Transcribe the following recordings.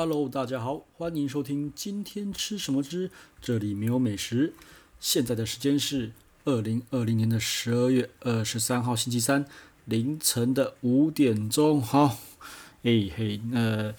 Hello，大家好，欢迎收听今天吃什么之这里没有美食。现在的时间是二零二零年的十二月二十三号星期三凌晨的五点钟。好，哎嘿，那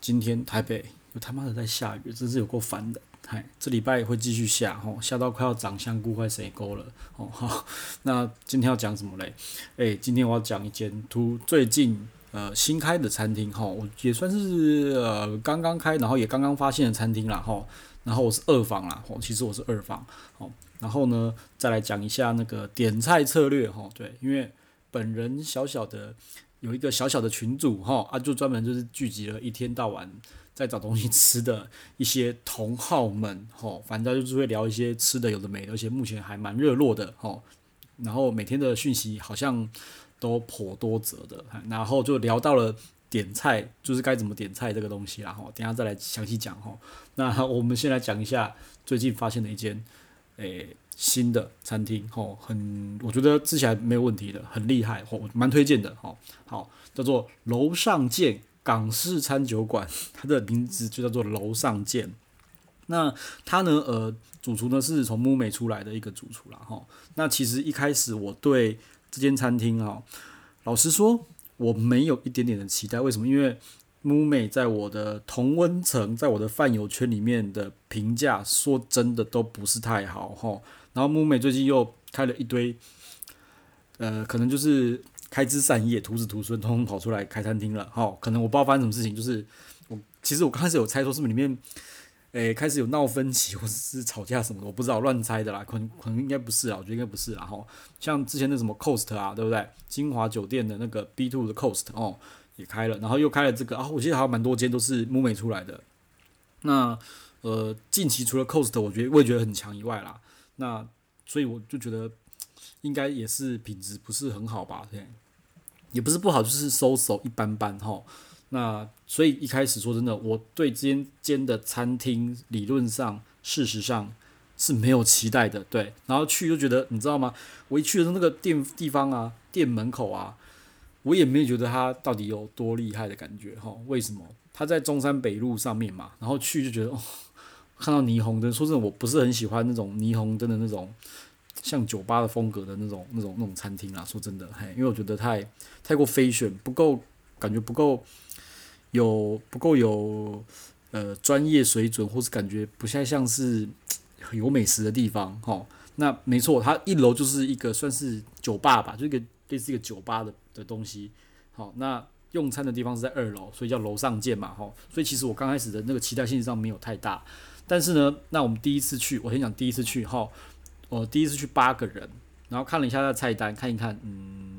今天台北又他妈的在下雨，真是有够烦的。嗨，这礼拜会继续下，吼，下到快要长香菇快生沟了。哦，好，那今天要讲什么嘞？哎，今天我要讲一间图最近。呃，新开的餐厅哈，我也算是呃刚刚开，然后也刚刚发现的餐厅啦哈。然后我是二房啦，其实我是二房。好，然后呢，再来讲一下那个点菜策略哈。对，因为本人小小的有一个小小的群组哈，啊，就专门就是聚集了一天到晚在找东西吃的一些同好们哈，反正就是会聊一些吃的有的没的，而且目前还蛮热络的哈。然后每天的讯息好像。都颇多折的，然后就聊到了点菜，就是该怎么点菜这个东西啦。哈，等下再来详细讲哈。那我们先来讲一下最近发现的一间诶、新的餐厅，哈，很我觉得吃起来没有问题的，很厉害，我蛮推荐的，哈。好，叫做楼上见港式餐酒馆，它的名字就叫做楼上见。那它呢，呃，主厨呢是从木美出来的一个主厨啦，哈。那其实一开始我对这间餐厅啊，老实说，我没有一点点的期待。为什么？因为木美在我的同温层，在我的饭友圈里面的评价，说真的都不是太好哈。然后木美最近又开了一堆，呃，可能就是开枝散叶、徒子徒孙，通通跑出来开餐厅了哈。可能我不知道发生什么事情，就是我其实我刚开始有猜说是不是里面。诶、开始有闹分歧 或者是吵架什么的，我不知道，乱猜的啦，可能可能应该不是啊，我觉得应该不是啦。吼，像之前那什么 Cost 啊，对不对？金华酒店的那个 B two 的 Cost 哦，也开了，然后又开了这个啊，我记得还有蛮多间都是木美出来的。那呃，近期除了 Cost，我觉得我也觉得很强以外啦，那所以我就觉得应该也是品质不是很好吧？对，也不是不好，就是 so so 一般般吼。那所以一开始说真的，我对这间间的餐厅理论上、事实上是没有期待的，对。然后去就觉得，你知道吗？我一去的那个店地方啊，店门口啊，我也没有觉得它到底有多厉害的感觉哈。为什么？它在中山北路上面嘛，然后去就觉得哦，看到霓虹灯，说真的，我不是很喜欢那种霓虹灯的那种像酒吧的风格的那种那种那种餐厅啊。说真的，嘿，因为我觉得太太过 fashion，不够感觉不够。有不够有呃专业水准，或是感觉不太像是有美食的地方，齁。那没错，它一楼就是一个算是酒吧吧，就一个类似一个酒吧的的东西。好，那用餐的地方是在二楼，所以叫楼上见嘛，哈。所以其实我刚开始的那个期待性上没有太大，但是呢，那我们第一次去，我先讲第一次去，哈，我第一次去八个人，然后看了一下那菜单，看一看，嗯。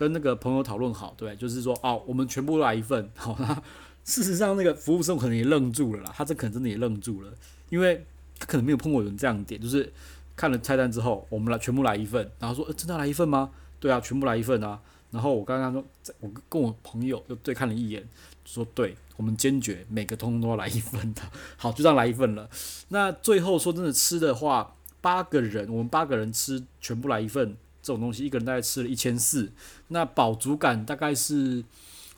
跟那个朋友讨论好，对，就是说哦，我们全部来一份。好，那事实上那个服务生可能也愣住了啦，他这可能真的也愣住了，因为他可能没有碰过有人这样点，就是看了菜单之后，我们来全部来一份，然后说，真的来一份吗？对啊，全部来一份啊。然后我刚刚说，我跟我朋友就对看了一眼，说对，我们坚决每个通通都要来一份的。好，就这样来一份了。那最后说真的吃的话，八个人，我们八个人吃全部来一份。这种东西一个人大概吃了一千四，那饱足感大概是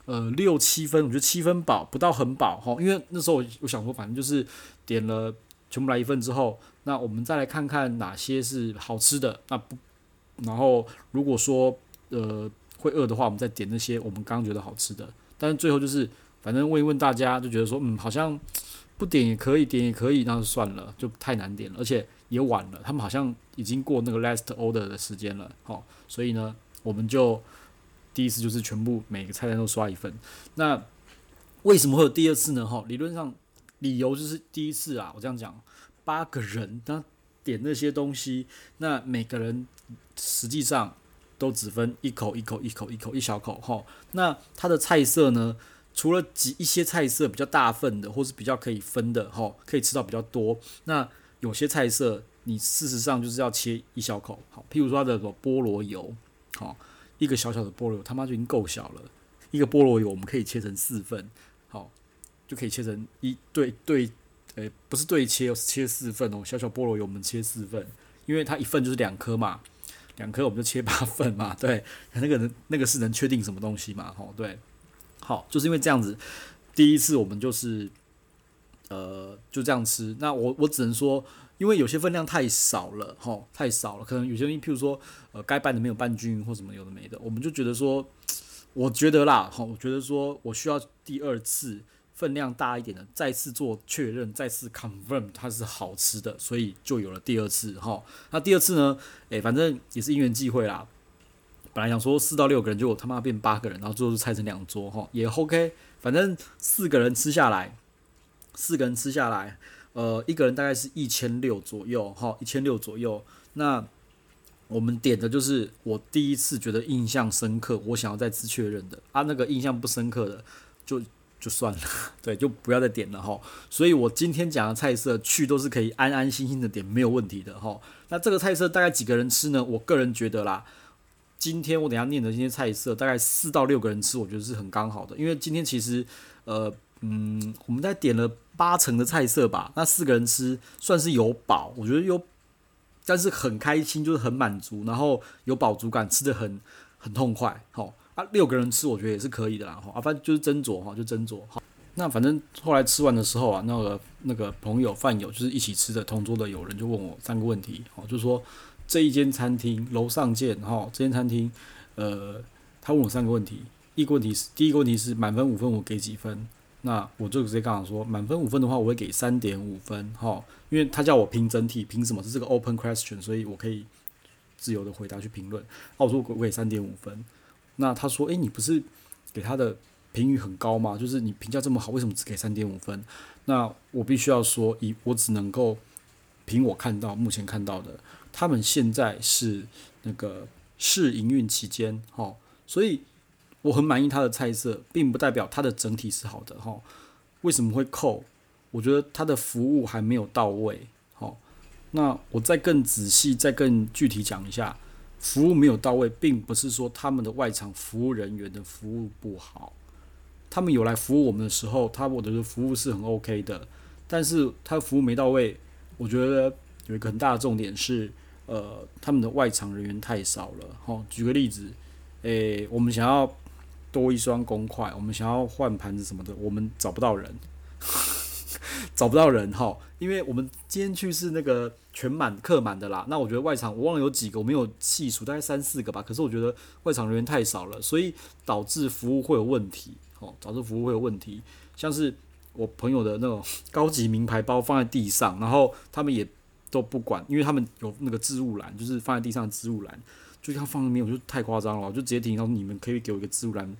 呃六七分，我觉得七分饱不到很饱哈，因为那时候我想说，反正就是点了全部来一份之后，那我们再来看看哪些是好吃的，那不，然后如果说呃会饿的话，我们再点那些我们刚刚觉得好吃的，但是最后就是反正问一问大家，就觉得说嗯好像不点也可以，点也可以，那就算了，就太难点了，而且。也晚了，他们好像已经过那个 last order 的时间了，好，所以呢，我们就第一次就是全部每个菜单都刷一份。那为什么会有第二次呢？哈，理论上理由就是第一次啊，我这样讲，八个人他点那些东西，那每个人实际上都只分一口一口一口一口一小口，哈，那它的菜色呢，除了几一些菜色比较大份的，或是比较可以分的，哈，可以吃到比较多，那。有些菜色，你事实上就是要切一小口，好，譬如说它的菠萝油，好，一个小小的菠萝油，他妈就已经够小了。一个菠萝油我们可以切成四份，好，就可以切成一对对，诶，不是对切，是切四份哦。小小菠萝油我们切四份，因为它一份就是两颗嘛，两颗我们就切八份嘛，对，那个人那个是能确定什么东西嘛，好，对，好，就是因为这样子。第一次我们就是呃就这样吃。那我我只能说，因为有些分量太少了，吼，太少了，可能有些东西，譬如说呃该拌的没有拌均匀或什么有的没的，我们就觉得说，我觉得啦，吼，我觉得说我需要第二次。分量大一点的，再次做确认，再次 confirm 它是好吃的，所以就有了第二次哈。那第二次呢？诶，反正也是因缘际会啦。本来想说四到六个人，结果他妈变八个人，然后最后就拆成两桌哈，也 OK。反正四个人吃下来，四个人吃下来，呃，一个人大概是一千六左右哈，一千六左右。那我们点的就是我第一次觉得印象深刻，我想要再次确认的啊。那个印象不深刻的就。就算了，对，就不要再点了哈。所以我今天讲的菜色去都是可以安安心心的点，没有问题的哈。那这个菜色大概几个人吃呢？我个人觉得啦，今天我等下念的这些菜色，大概四到六个人吃，我觉得是很刚好的。因为今天其实，呃，嗯，我们在点了八成的菜色吧，那四个人吃算是有饱，我觉得有，但是很开心，就是很满足，然后有饱足感，吃的很很痛快，好。啊，六个人吃我觉得也是可以的啦，哈，啊，反正就是斟酌哈，就斟酌哈。那反正后来吃完的时候啊，那个那个朋友饭友就是一起吃的同桌的友人就问我三个问题，哦，就是说这一间餐厅楼上见哈，这间餐厅，呃，他问我三个问题，一个问题是第一个问题是满分五分我给几分？那我就直接跟他说，满分五分的话我会给三点五分，哈，因为他叫我评整体，凭什么是？这个 open question，所以我可以自由的回答去评论。那我说我给三点五分。那他说：“诶，你不是给他的评语很高吗？就是你评价这么好，为什么只给三点五分？”那我必须要说，以我只能够凭我看到目前看到的，他们现在是那个试营运期间，哈，所以我很满意他的菜色，并不代表他的整体是好的，哈。为什么会扣？我觉得他的服务还没有到位，好。那我再更仔细、再更具体讲一下。服务没有到位，并不是说他们的外场服务人员的服务不好，他们有来服务我们的时候，他我的服务是很 OK 的，但是他服务没到位，我觉得有一个很大的重点是，呃，他们的外场人员太少了。哈，举个例子，诶、我们想要多一双公筷，我们想要换盘子什么的，我们找不到人。找不到人哈，因为我们今天去是那个全满客满的啦。那我觉得外场我忘了有几个，我没有细数，大概三四个吧。可是我觉得外场人员太少了，所以导致服务会有问题。哦，导致服务会有问题，像是我朋友的那种 高级名牌包放在地上，然后他们也都不管，因为他们有那个置物篮，就是放在地上的置物篮，就要放那边，我就太夸张了，我就直接提醒你们可以给我一个置物篮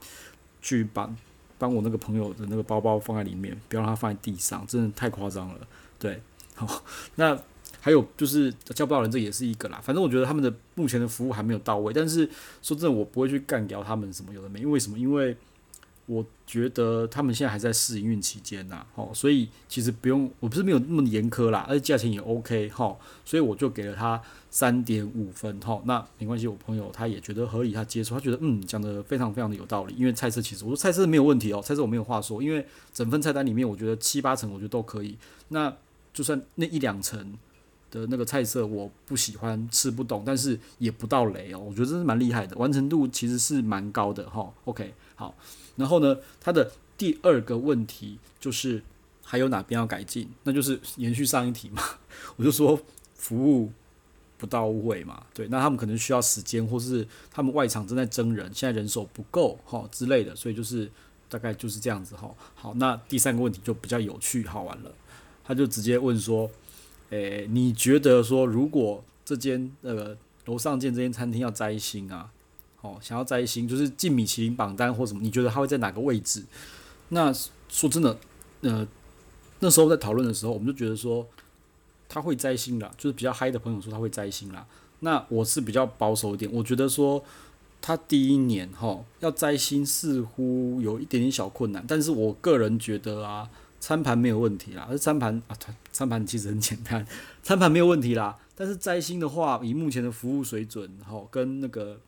去把。帮我那个朋友的那个包包放在里面，不要让它放在地上，真的太夸张了。对，好，那还有就是叫不到人，这也是一个啦。反正我觉得他们的目前的服务还没有到位，但是说真的，我不会去干掉他们什么有的没，因为什么？因为我觉得他们现在还在试营运期间呐，哦，所以其实不用，我不是没有那么严苛啦，而且价钱也 OK 哈，所以我就给了他三点五分哈。那没关系，我朋友他也觉得合理，他接受，他觉得嗯讲得非常非常的有道理，因为菜色其实我说菜色没有问题哦，菜色我没有话说，因为整份菜单里面我觉得七八成我觉得都可以，那就算那一两成的那个菜色我不喜欢吃不懂，但是也不到雷哦，我觉得真是蛮厉害的，完成度其实是蛮高的哈。OK 好。然后呢，他的第二个问题就是还有哪边要改进？那就是延续上一题嘛，我就说服务不到位嘛，对，那他们可能需要时间，或是他们外场正在征人，现在人手不够哈之类的，所以就是大概就是这样子哈。好，那第三个问题就比较有趣好玩了，他就直接问说，诶，你觉得说如果这间那个楼上见这间餐厅要摘星啊？哦，想要摘星就是进米其林榜单或什么？你觉得他会在哪个位置？那说真的，呃，那时候在讨论的时候，我们就觉得说他会摘星啦，就是比较嗨的朋友说他会摘星啦。那我是比较保守一点，我觉得说他第一年哈要摘星似乎有一点点小困难，但是我个人觉得啊，餐盘没有问题啦，而餐盘啊，餐盘其实很简单，餐盘没有问题啦。但是摘星的话，以目前的服务水准，哈，跟那个。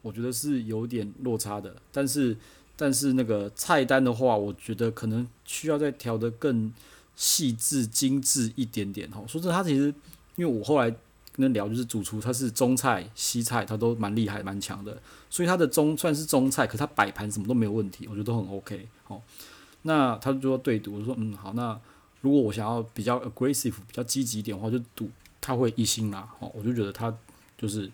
我觉得是有点落差的，但是但是那个菜单的话，我觉得可能需要再调得更细致精致一点点哈。说真的，他其实因为我后来跟他聊，就是主厨他是中菜西菜他都蛮厉害蛮强的，所以他的中算是中菜，可他摆盘什么都没有问题，我觉得都很 OK 哦。那他就说对赌，我说嗯好，那如果我想要比较 aggressive、比较积极一点的话，就赌他会一星啦。哦，我就觉得他就是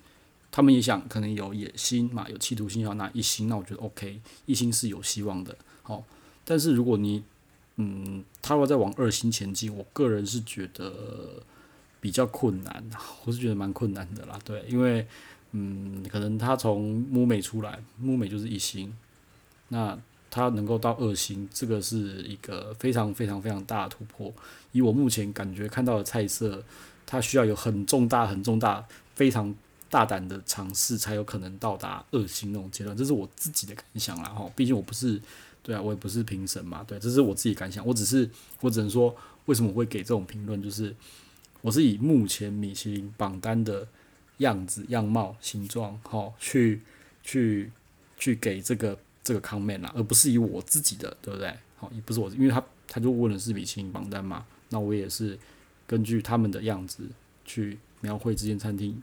他们也想可能有野心嘛，有企图心要拿一星，那我觉得 OK，一星是有希望的。好，但是如果你嗯，他要再往二星前进，我个人是觉得比较困难，我是觉得蛮困难的啦。对，因为嗯，可能他从木美出来，木美就是一星，那它能够到二星，这个是一个非常非常非常大的突破。以我目前感觉看到的菜色，它需要有很重大、很重大、非常大胆的尝试，才有可能到达二星那种阶段。这是我自己的感想啦，哈，毕竟我不是。对啊，我也不是评审嘛，对，这是我自己感想。我只是，我只能说，为什么我会给这种评论，就是我是以目前米其林榜单的样子、样貌、形状，哈，去去去给这个这个 comment 啦，而不是以我自己的，对不对？好，也不是我，因为他他就问的是米其林榜单嘛，那我也是根据他们的样子去描绘这间餐厅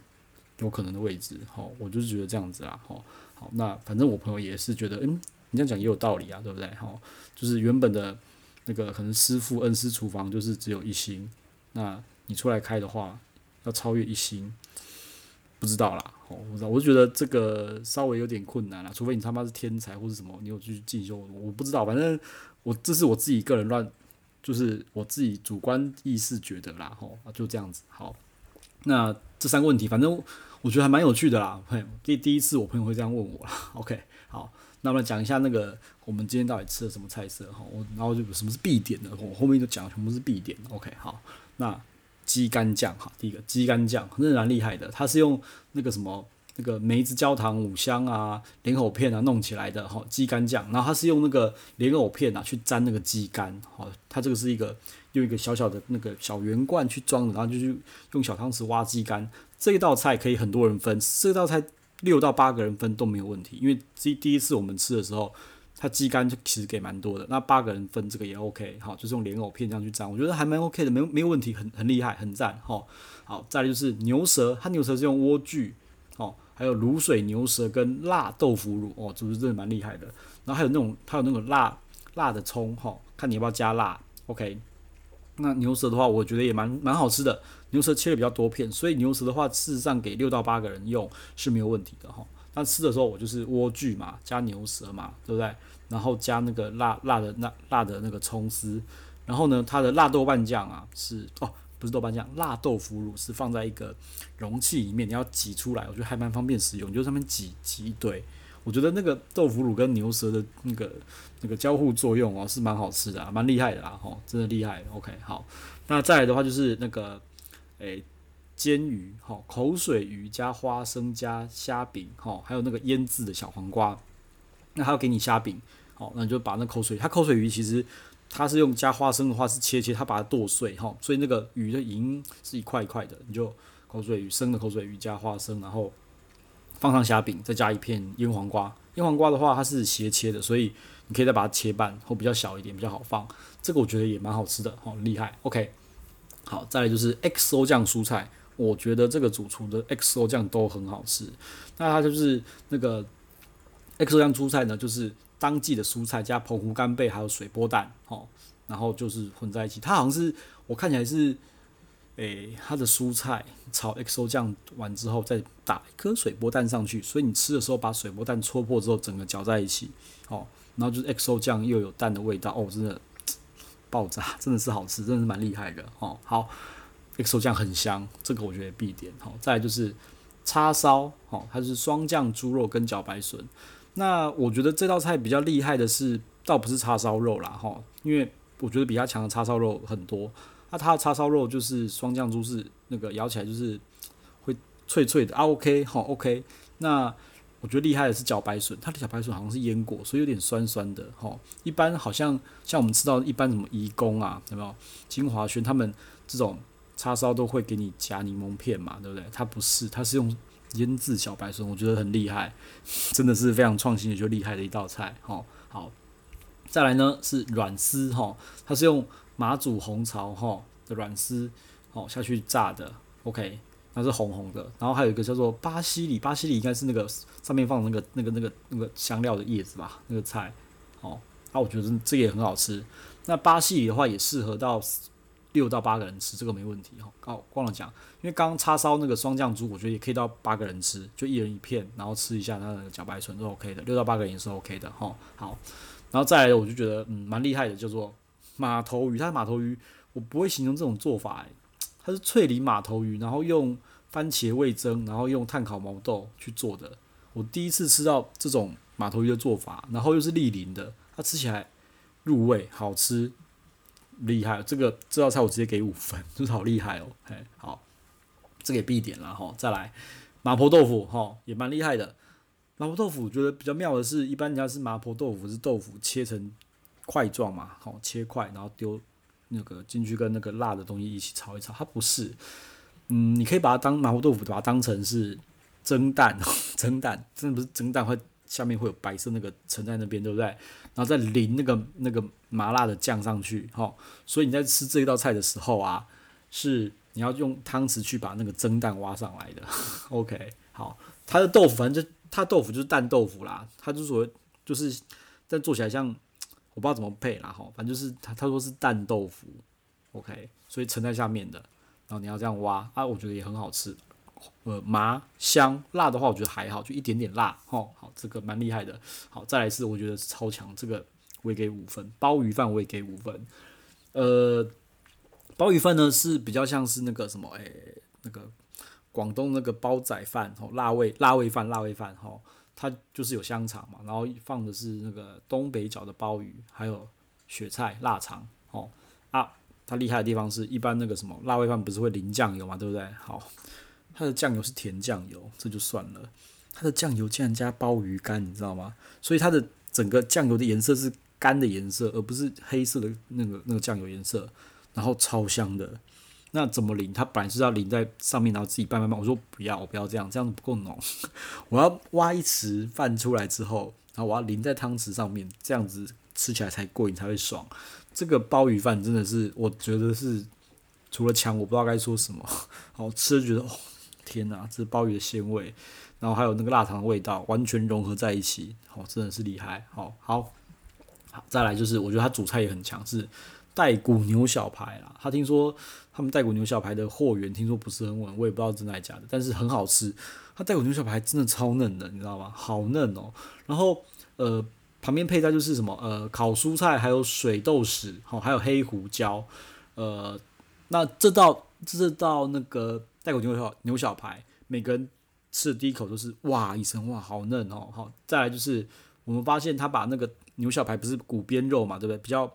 有可能的位置，好，我就是觉得这样子啦，好，好，那反正我朋友也是觉得，嗯。你这样讲也有道理啊，对不对？好，就是原本的那个可能师傅恩师厨房就是只有一星，那你出来开的话，要超越一星，不知道啦。哦，我知道，我就觉得这个稍微有点困难啦，除非你他妈是天才或者什么，你有去进修，我不知道。反正我这是我自己个人乱，就是我自己主观意识觉得啦，吼，就这样子。好，那这三个问题，反正我觉得还蛮有趣的啦。嘿，第第一次我朋友会这样问我啦。OK，好。那么讲一下那个我们今天到底吃了什么菜色哈，我然后就什么是必点的，我后面就讲全部是必点。OK，好，那鸡肝酱哈，第一个鸡肝酱那蛮厉害的，它是用那个什么那个梅子焦糖、五香啊、莲藕片啊弄起来的哈，鸡肝酱，然后它是用那个莲藕片啊去沾那个鸡肝，好，它这个是一个用一个小小的那个小圆罐去装的，然后就去用小汤匙挖鸡肝，这一道菜可以很多人分，这道菜。六到八个人分都没有问题，因为第第一次我们吃的时候，它鸡肝就其实给蛮多的，那八个人分这个也 OK，好，就是用莲藕片这样去蘸，我觉得还蛮 OK 的，没有没有问题，很很厉害，很赞，哈，好，再来就是牛舌，它牛舌是用莴苣，哦，还有卤水牛舌跟辣豆腐乳，哦，是不是真的蛮厉害的？然后还有那种，它有那种辣辣的葱，哈，看你要不要加辣，OK。那牛舌的话，我觉得也蛮蛮好吃的。牛舌切的比较多片，所以牛舌的话，事实上给六到八个人用是没有问题的哈。那吃的时候，我就是莴苣嘛，加牛舌嘛，对不对？然后加那个辣辣的那辣的那个葱丝，然后呢，它的辣豆瓣酱啊是哦，不是豆瓣酱，辣豆腐乳是放在一个容器里面，你要挤出来，我觉得还蛮方便使用，就上面挤挤一堆。我觉得那个豆腐乳跟牛舌的那个那个交互作用哦，是蛮好吃的，蛮厉害的啦，吼，真的厉害。OK，好，那再来的话就是那个，诶、煎鱼，吼，口水鱼加花生加虾饼，吼，还有那个腌制的小黄瓜。那还要给你虾饼，好，那你就把那口水，它口水鱼其实它是用加花生的话是切切，它把它剁碎，哈，所以那个鱼的已经是一块一块的，你就口水鱼生的口水鱼加花生，然后。放上虾饼，再加一片腌黄瓜。腌黄瓜的话，它是斜切的，所以你可以再把它切半，或比较小一点，比较好放。这个我觉得也蛮好吃的，好厉害。OK，好，再来就是 XO 酱蔬菜，我觉得这个主厨的 XO 酱都很好吃。那它就是那个 XO 酱蔬菜呢，就是当季的蔬菜加澎湖干贝还有水波蛋，哦，然后就是混在一起。它好像是我看起来是。诶、它的蔬菜炒 XO 酱完之后，再打一颗水波蛋上去，所以你吃的时候把水波蛋戳破之后，整个搅在一起，哦，然后就是 XO 酱又有蛋的味道，哦，真的 爆炸，真的是好吃，真的是蛮厉害的，哦，好，XO 酱很香，这个我觉得必点，好、再来就是叉烧，哦，它是双酱猪肉跟茭白笋，那我觉得这道菜比较厉害的是，倒不是叉烧肉啦，哈、因为我觉得比它强的叉烧肉很多。那它的叉烧肉就是双酱猪，是那个咬起来就是会脆脆的啊。OK，好，OK。那我觉得厉害的是茭白笋，它的茭白笋好像是腌过，所以有点酸酸的。哈，一般好像像我们吃到一般什么颐宫啊，有没有？金华轩他们这种叉烧都会给你夹柠檬片嘛，对不对？它不是，它是用腌制小白笋，我觉得很厉害，真的是非常创新也就厉害的一道菜。哈，好，再来呢是软丝，哈，它是用。马祖红槽哈的软丝哦下去炸的，OK，那是红红的。然后还有一个叫做巴西里，巴西里应该是那个上面放那个那个那个那个香料的叶子吧，那个菜哦啊，我觉得这个也很好吃。那巴西里的话也适合到六到八个人吃，这个没问题哈。哦，忘了讲，因为刚刚叉烧那个双酱猪，我觉得也可以到八个人吃，就一人一片，然后吃一下它的茭白笋都 OK 的，六到八个人也是 OK 的哈。好，然后再来，我就觉得嗯蛮厉害的，叫做马头鱼。它的马头鱼我不会形容这种做法，诶，它是脆梨马头鱼，然后用番茄味噌，然后用炭烤毛豆去做的。我第一次吃到这种马头鱼的做法，然后又是莅临的，它吃起来入味，好吃。厉害，这个这道菜我直接给五分，就 是好厉害哦。嘿，好，这个也必点了哈。再来，麻婆豆腐哈也蛮厉害的。麻婆豆腐觉得比较妙的是，一般人家是麻婆豆腐是豆腐切成块状嘛，好切块，然后丢那个进去跟那个辣的东西一起炒一炒。它不是，嗯，你可以把它当麻婆豆腐，把它当成是蒸蛋，蒸蛋真的不是蒸蛋会。下面会有白色那个盛在那边，对不对？然后再淋那个那个麻辣的酱上去，哈。所以你在吃这一道菜的时候啊，是你要用汤匙去把那个蒸蛋挖上来的。OK，好，它的豆腐反正就它豆腐就是蛋豆腐啦，它就说就是，但做起来像我不知道怎么配啦，哈，反正就是它他说是蛋豆腐，OK，所以盛在下面的，然后你要这样挖啊，我觉得也很好吃。呃，麻香辣的话，我觉得还好，就一点点辣，吼，好，这个蛮厉害的。好，再来是我觉得是超强，这个我也给五分。鲍鱼饭我也给五分。呃，鲍鱼饭呢是比较像是那个什么，诶、那个广东那个煲仔饭，吼，辣味辣味饭，辣味饭，吼，它就是有香肠嘛，然后放的是那个东北角的鲍鱼，还有雪菜、腊肠，吼啊，它厉害的地方是一般那个什么辣味饭不是会淋酱油嘛，对不对？好。它的酱油是甜酱油，这就算了。它的酱油竟然加鲍鱼干，你知道吗？所以它的整个酱油的颜色是干的颜色，而不是黑色的那个那个酱油颜色。然后超香的。那怎么淋？它本来是要淋在上面，然后自己拌拌拌。我说不要，我不要这样，这样不够浓。我要挖一匙饭出来之后，然后我要淋在汤匙上面，这样子吃起来才过瘾，才会爽。这个鲍鱼饭真的是，我觉得是除了强，我不知道该说什么。好吃觉得哦。天呐，这鲍鱼的鲜味，然后还有那个腊肠的味道，完全融合在一起，好，真的是厉害，好好好，再来就是我觉得他主菜也很强，势带骨牛小排啦。他听说他们带骨牛小排的货源听说不是很稳，我也不知道真的假的，但是很好吃。他带骨牛小排真的超嫩的，你知道吗？好嫩哦。然后呃，旁边配菜就是什么呃，烤蔬菜，还有水豆豉，好，还有黑胡椒。呃，那这道这道那个。带骨牛小牛小排，每个人吃的第一口都是哇一声哇，好嫩哦，好，再来就是我们发现他把那个牛小排不是骨边肉嘛，对不对？比较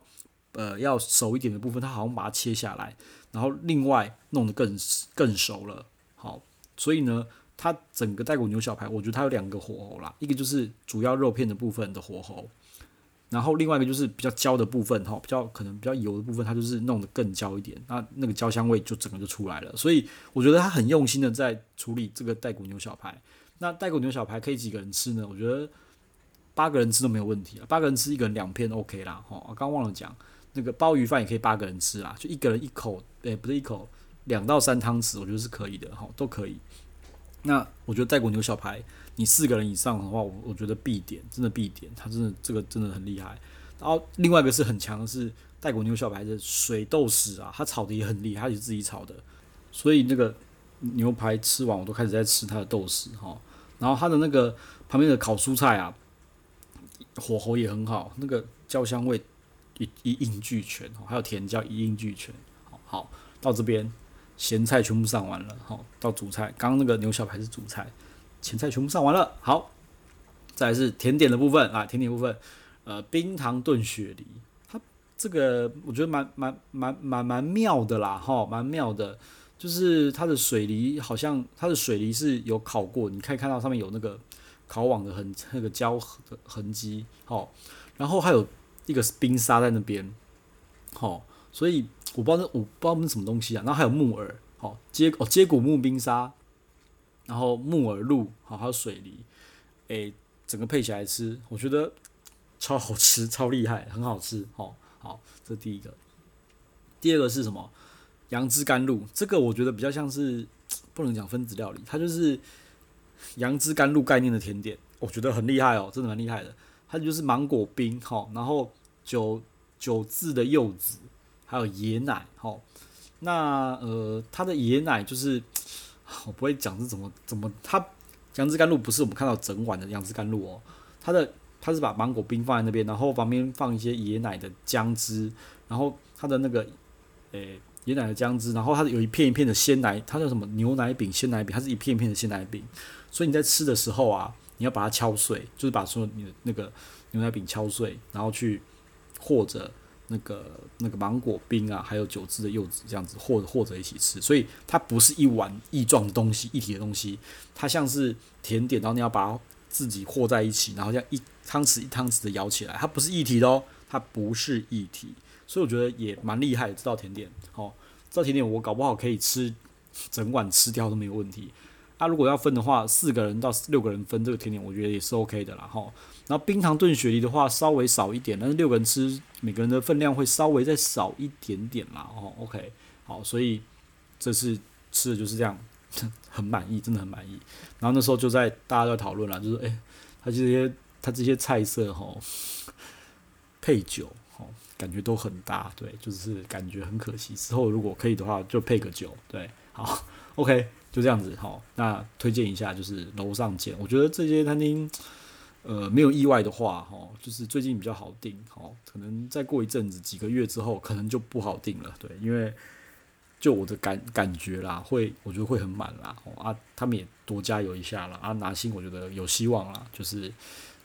呃要熟一点的部分，他好像把它切下来，然后另外弄得更更熟了，好，所以呢，它整个带骨牛小排，我觉得它有两个火候啦，一个就是主要肉片的部分的火候。然后另外一个就是比较焦的部分哈，比较可能比较油的部分，它就是弄得更焦一点，那那个焦香味就整个就出来了。所以我觉得他很用心的在处理这个带骨牛小排。那带骨牛小排可以几个人吃呢？我觉得八个人吃都没有问题啊，八个人吃一个人两片 OK 啦。哈，我刚忘了讲，那个鲍鱼饭也可以八个人吃啦，就一个人一口，诶，不是一口，两到三汤匙，我觉得是可以的哈，都可以。那我觉得带骨牛小排，你四个人以上的话，我我觉得必点，真的必点，它真的这个真的很厉害。然后另外一个是很强的是带骨牛小排的水豆豉啊，它炒的也很厉害，它是自己炒的，所以那个牛排吃完我都开始在吃它的豆豉哈。然后它的那个旁边的烤蔬菜啊，火候也很好，那个焦香味一一应俱全，还有甜椒一应俱全。好，到这边。咸菜全部上完了，好，到主菜。刚刚那个牛小排是主菜，前菜全部上完了，好，再来是甜点的部分啊，甜点部分，呃，冰糖炖雪梨，它这个我觉得蛮蛮蛮蛮蛮妙的啦，哈，蛮妙的，就是它的水梨好像它的水梨是有烤过，你可以看到上面有那个烤网的痕，那个胶的痕迹，好，然后还有一个冰沙在那边，好，所以。我不知道那我不知道那是什么东西啊，然后还有木耳，好接哦接骨木冰沙，然后木耳露，好还有水梨，诶，整个配起来吃，我觉得超好吃，超厉害，很好吃，好，好，这第一个。第二个是什么？杨枝甘露，这个我觉得比较像是不能讲分子料理，它就是杨枝甘露概念的甜点，我觉得很厉害哦，真的蛮厉害的。它就是芒果冰，好，然后酒酒渍的柚子，还有椰奶，吼。那呃，它的椰奶就是 我不会讲是怎么怎么，它杨枝甘露不是我们看到整碗的杨枝甘露哦，它的它是把芒果冰放在那边，然后旁边放一些椰奶的姜汁，然后它的那个诶、椰奶的姜汁，然后它有一片一片的鲜奶，它叫什么牛奶饼、鲜奶饼，它是一片一片的鲜奶饼，所以你在吃的时候啊，你要把它敲碎，就是把所有你的那个牛奶饼敲碎，然后去或者。那个那个芒果冰啊，还有酒渍的柚子这样子和和着一起吃，所以它不是一碗异状的东西，一体的东西，它像是甜点，然后你要把它自己和在一起，然后这样一汤匙一汤匙的舀起来，它不是一体的哦，它不是一体，所以我觉得也蛮厉害这道甜点，哦，这道甜点我搞不好可以吃整碗吃掉都没有问题。啊，如果要分的话，四个人到六个人分这个甜点，我觉得也是 OK 的啦，吼。然后冰糖炖雪梨的话，稍微少一点，但是六个人吃，每个人的分量会稍微再少一点点啦，哦，OK，好，所以这次吃的就是这样，很满意，真的很满意。然后那时候就在大家在讨论啦，就是诶，他这些他这些菜色吼，配酒吼，感觉都很搭，对，就是感觉很可惜。之后如果可以的话，就配个酒，对，好，OK。就这样子好，那推荐一下就是楼上见。我觉得这些餐厅，呃，没有意外的话，哈，就是最近比较好订，哈，可能再过一阵子几个月之后，可能就不好订了，对，因为就我的感感觉啦，会我觉得会很满啦，啊，他们也多加油一下啦。啊，拿新我觉得有希望啦，就是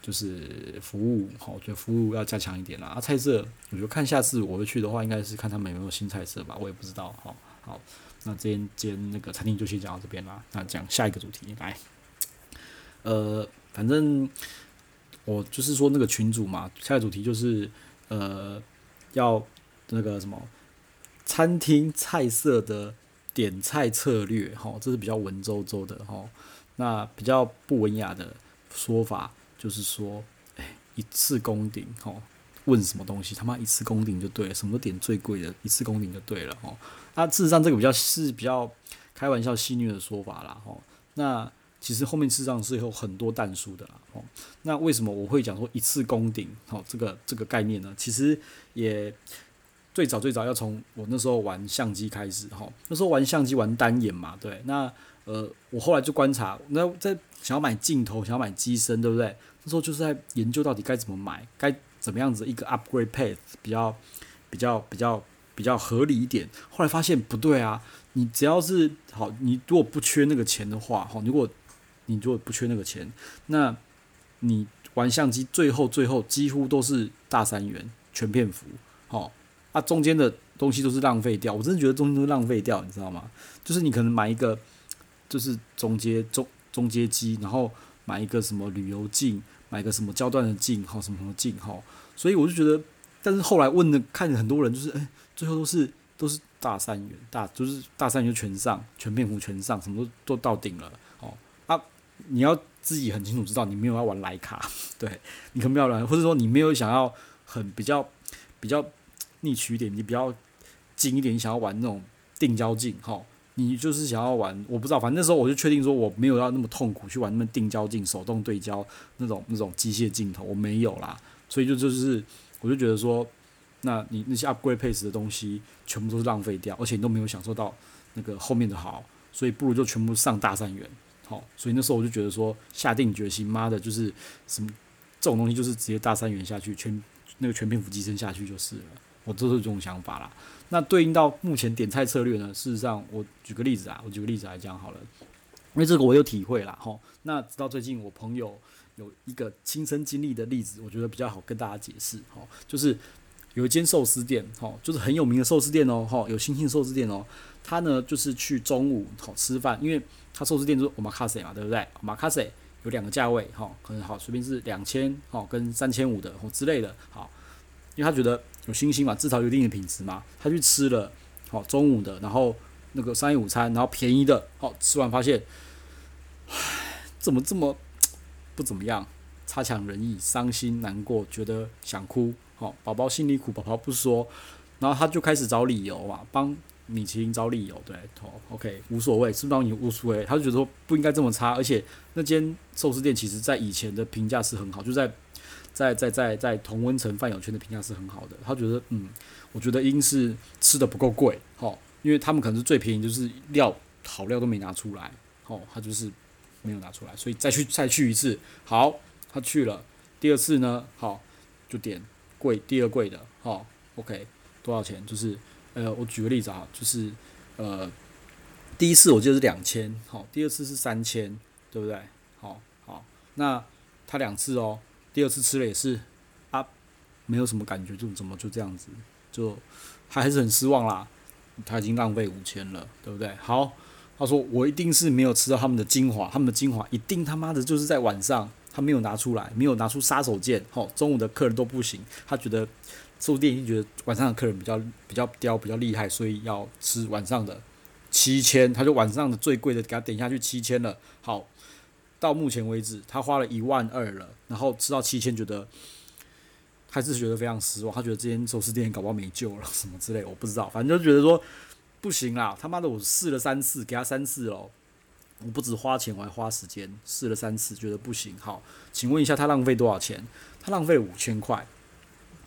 就是服务，哈，我觉得服务要加强一点啦。啊，菜色，我觉得看下次我会去的话，应该是看他们有没有新菜色吧，我也不知道，哈，好。那这间间那个餐厅就先讲到这边啦。那讲下一个主题来，呃，反正我就是说那个群主嘛，下一个主题就是呃要那个什么餐厅菜色的点菜策略哈，这是比较文绉绉的哈。那比较不文雅的说法就是说，哎，一次攻顶哈。问什么东西，他妈一次攻顶就对了，什么都点最贵的，一次攻顶就对了哦。它事实上这个比较是比较开玩笑戏谑的说法啦哦。那其实后面事实上是有很多但书的啦哦。那为什么我会讲说一次攻顶哦？这个这个概念呢，其实也最早最早要从我那时候玩相机开始哈。那时候玩相机玩单眼嘛，对。那呃，我后来就观察，那在想要买镜头，想要买机身，对不对？那时候就是在研究到底该怎么买，该。怎么样子一个 upgrade path 比较比较比较比较合理一点？后来发现不对啊！你只要是好，你如果不缺那个钱的话，哈，如果你如果不缺那个钱，那你玩相机最后最后几乎都是大三元全片幅，好，啊，中间的东西都是浪费掉。我真的觉得中间都浪费掉，你知道吗？就是你可能买一个就是中阶中中阶机，然后买一个什么旅游镜。买个什么焦段的镜，哈，什么什么镜，哈，所以我就觉得，但是后来问的，看很多人就是，哎、最后都是都是大三元，大就是大三元就全上，全面幅全上，什么都都到顶了，哦，啊，你要自己很清楚知道，你没有要玩徠卡，对，你可能没有玩，或者说你没有想要很比较比较逆取一点，你比较近一点，你想要玩那种定焦镜，哈。你就是想要玩，我不知道，反正那时候我就确定说我没有要那么痛苦去玩那么定焦镜、手动对焦那种那种机械镜头，我没有啦，所以就就是我就觉得说，那你那些 upgrade pace 的东西全部都是浪费掉，而且你都没有享受到那个后面的好，所以不如就全部上大三元，好，所以那时候我就觉得说下定决心，妈的，就是什么这种东西就是直接大三元下去，全那个全篇幅机身下去就是了，我就是这种想法啦。那对应到目前点菜策略呢？事实上，我举个例子啊，我举个例子来讲好了，因为这个我有体会啦。吼。那直到最近，我朋友有一个亲身经历的例子，我觉得比较好跟大家解释。吼，就是有一间寿司店，吼，就是很有名的寿司店哦，吼，有星星寿司店哦。他呢，就是去中午好吃饭，因为他寿司店就是 omakase 嘛，对不对？omakase 有两个价位，哈，可能好随便是两千，吼，跟三千五的，或之类的，好，因为他觉得。有星星嘛，至少有一定的品质嘛。他去吃了，好中午的，然后那个商业午餐，然后便宜的，好吃完发现，唉，怎么这么不怎么样？差强人意，伤心难过，觉得想哭。好，宝宝心里苦，宝宝不说。然后他就开始找理由嘛，帮米其林找理由。对，哦，OK，无所谓，是不是帮你无所谓？他就觉得说不应该这么差，而且那间寿司店其实在以前的评价是很好，就在。在在在在同温层饭友圈的评价是很好的。他觉得，嗯，我觉得应是吃的不够贵，吼，因为他们可能是最便宜，就是料好料都没拿出来，吼，他就是没有拿出来，所以再去再去一次，好，他去了，第二次呢，好，就点贵第二贵的，好，OK，多少钱？就是，呃，我举个例子啊，就是，呃，第一次我记得是两千，好，第二次是三千，对不对？好，好，那他两次哦。第二次吃了也是啊，没有什么感觉，就怎么就这样子，就他还是很失望啦。他已经浪费五千了，对不对？好，他说我一定是没有吃到他们的精华，他们的精华一定他妈的就是在晚上，他没有拿出来，没有拿出杀手锏。吼，中午的客人都不行，他觉得收店已经觉得晚上的客人比较比较刁，比较厉害，所以要吃晚上的七千，他就晚上的最贵的给他点下去七千了。好。到目前为止，他花了一万二了，然后吃到七千，觉得还是觉得非常失望。他觉得这间寿司店搞不好没救了，什么之类，我不知道。反正就觉得说不行啦，他妈的，我试了三次，给他三次喽。我不止花钱，我还花时间，试了三次，觉得不行。好，请问一下，他浪费多少钱？他浪费五千块。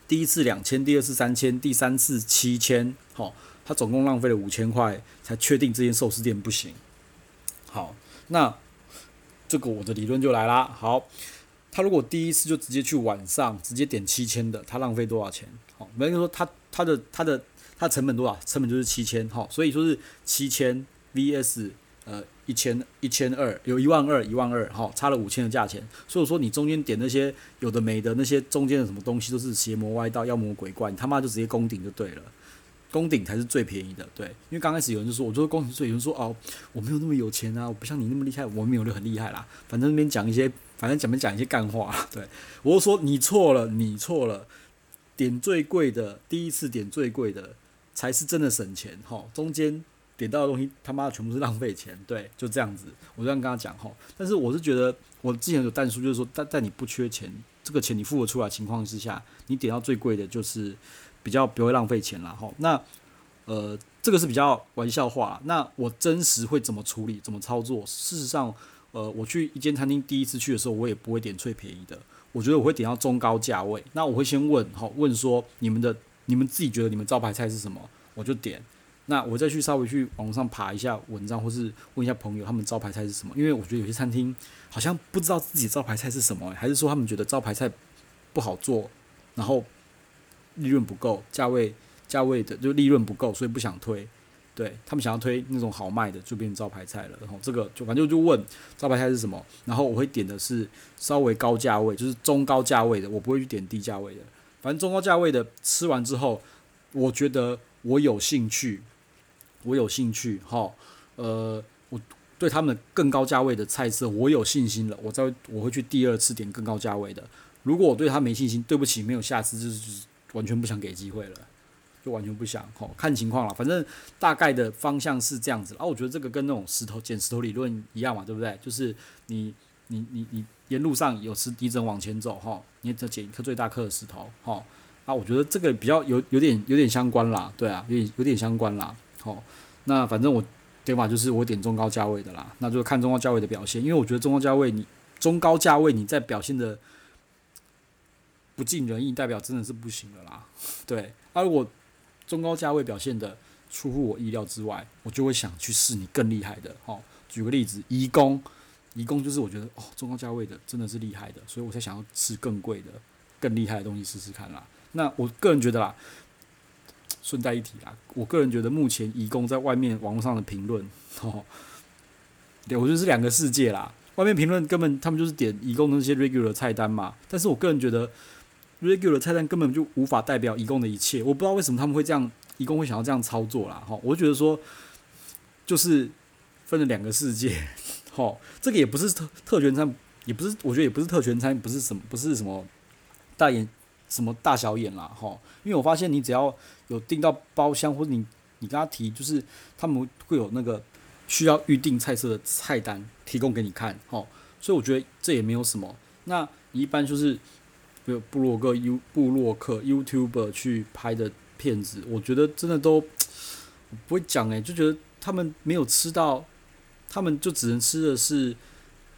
第一次两千，第二次三千，第三次七千。好，他总共浪费了五千块，才确定这间寿司店不行。好，那。这个我的理论就来啦。好，他如果第一次就直接去晚上直接点七千的，他浪费多少钱？好，没人说他他的他的它成本多少？成本就是七千。哈，所以说是七千 VS 呃一千一千二，有一万二一万二，哈，差了五千的价钱。所以说你中间点那些有的没的那些中间的什么东西都是邪魔歪道、妖魔鬼怪，你他妈就直接攻顶就对了。攻顶才是最便宜的，对，因为刚开始有人就说，我觉得攻顶最，有人说哦，我没有那么有钱啊，我不像你那么厉害，我没有就很厉害啦，反正那边讲一些，反正讲没讲一些干话，对，我就说你错了，你错了，点最贵的，第一次点最贵的才是真的省钱，吼，中间点到的东西他妈的全部是浪费钱，对，就这样子，我这样跟他讲，吼，但是我是觉得我之前有淡书，就是说，在在你不缺钱，这个钱你付得出来情况之下，你点到最贵的就是。比较不会浪费钱了，吼，那呃，这个是比较玩笑话。那我真实会怎么处理，怎么操作？事实上，呃，我去一间餐厅第一次去的时候，我也不会点最便宜的。我觉得我会点到中高价位。那我会先问，吼，问说你们的，你们自己觉得你们招牌菜是什么，我就点。那我再去稍微去网上爬一下文章，或是问一下朋友他们招牌菜是什么。因为我觉得有些餐厅好像不知道自己招牌菜是什么，还是说他们觉得招牌菜不好做，然后。利润不够，价位价位的就利润不够，所以不想推。对他们想要推那种好卖的，就变成招牌菜了。然后这个就反正就问招牌菜是什么，然后我会点的是稍微高价位，就是中高价位的，我不会去点低价位的。反正中高价位的吃完之后，我觉得我有兴趣，我有兴趣，哈，呃，我对他们更高价位的菜色我有信心了，我再我会去第二次点更高价位的。如果我对他没信心，对不起，没有下次，就是。完全不想给机会了，就完全不想吼，看情况了。反正大概的方向是这样子然啊。我觉得这个跟那种石头捡石头理论一样嘛，对不对？就是你你你你沿路上有石，你只能往前走哈，你只捡一颗最大颗的石头哈。啊，我觉得这个比较有有点有点相关啦，对啊，有点有点相关啦。好，那反正我点法就是我点中高价位的啦，那就看中高价位的表现，因为我觉得中高价位你中高价位你在表现的。不尽人意，代表真的是不行的啦。对，而、啊、如果中高价位表现的出乎我意料之外，我就会想去试你更厉害的。哦，举个例子，颐宫，一共就是我觉得哦，中高价位的真的是厉害的，所以我才想要吃更贵的、更厉害的东西试试看啦。那我个人觉得啦，顺带一提啦，我个人觉得目前一共在外面网络上的评论，哦，对，我觉得是两个世界啦。外面评论根本他们就是点一共那些 regular 菜单嘛，但是我个人觉得。regular 菜单根本就无法代表一共的一切，我不知道为什么他们会这样，一共会想要这样操作啦，哈，我觉得说，就是分了两个世界，哦，这个也不是特特权餐，也不是，我觉得也不是特权餐，不是什么，不是什么大眼，什么大小眼啦，哈，因为我发现你只要有订到包厢，或者你你跟他提，就是他们会有那个需要预定菜色的菜单提供给你看，哈，所以我觉得这也没有什么，那你一般就是。有部落格、U 部落客、YouTuber 去拍的片子，我觉得真的都不会讲诶，就觉得他们没有吃到，他们就只能吃的是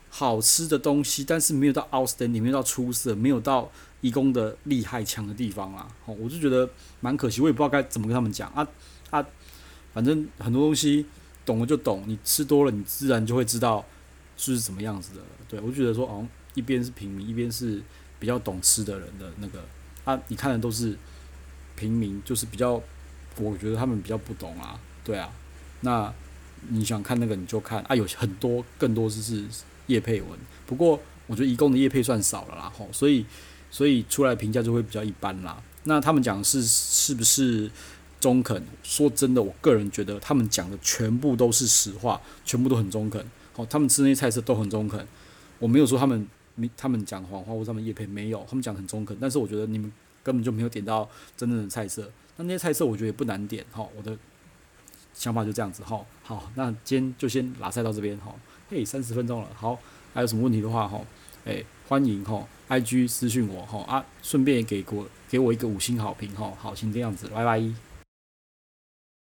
好吃的东西，但是没有到 outstanding，没有到出色，没有到义工的厉害强的地方啦。哦，我就觉得蛮可惜，我也不知道该怎么跟他们讲啊啊，反正很多东西懂了就懂，你吃多了，你自然就会知道是怎么样子的。对，我就觉得说，哦，一边是平民，一边是比较懂吃的人的那个啊，你看的都是平民，就是比较，我觉得他们比较不懂啊。对啊，那你想看那个你就看啊，有很多更多就是。叶配文，不过我觉得一共的叶配算少了啦，吼，所以所以出来评价就会比较一般啦。那他们讲是是不是中肯？说真的，我个人觉得他们讲的全部都是实话，全部都很中肯。好，他们吃那些菜色都很中肯。我没有说他们没他们讲谎话或他们叶配没有，他们讲很中肯。但是我觉得你们根本就没有点到真正的菜色。那那些菜色我觉得也不难点，哈，我的想法就这样子，哈。好，那今天就先拉赛到这边，哈。嘿，三十分钟了，好，还有什么问题的话，哈，诶，欢迎哈，IG 私讯我，哈啊，顺便给我给我一个五星好评，哈，好，先这样子，拜拜。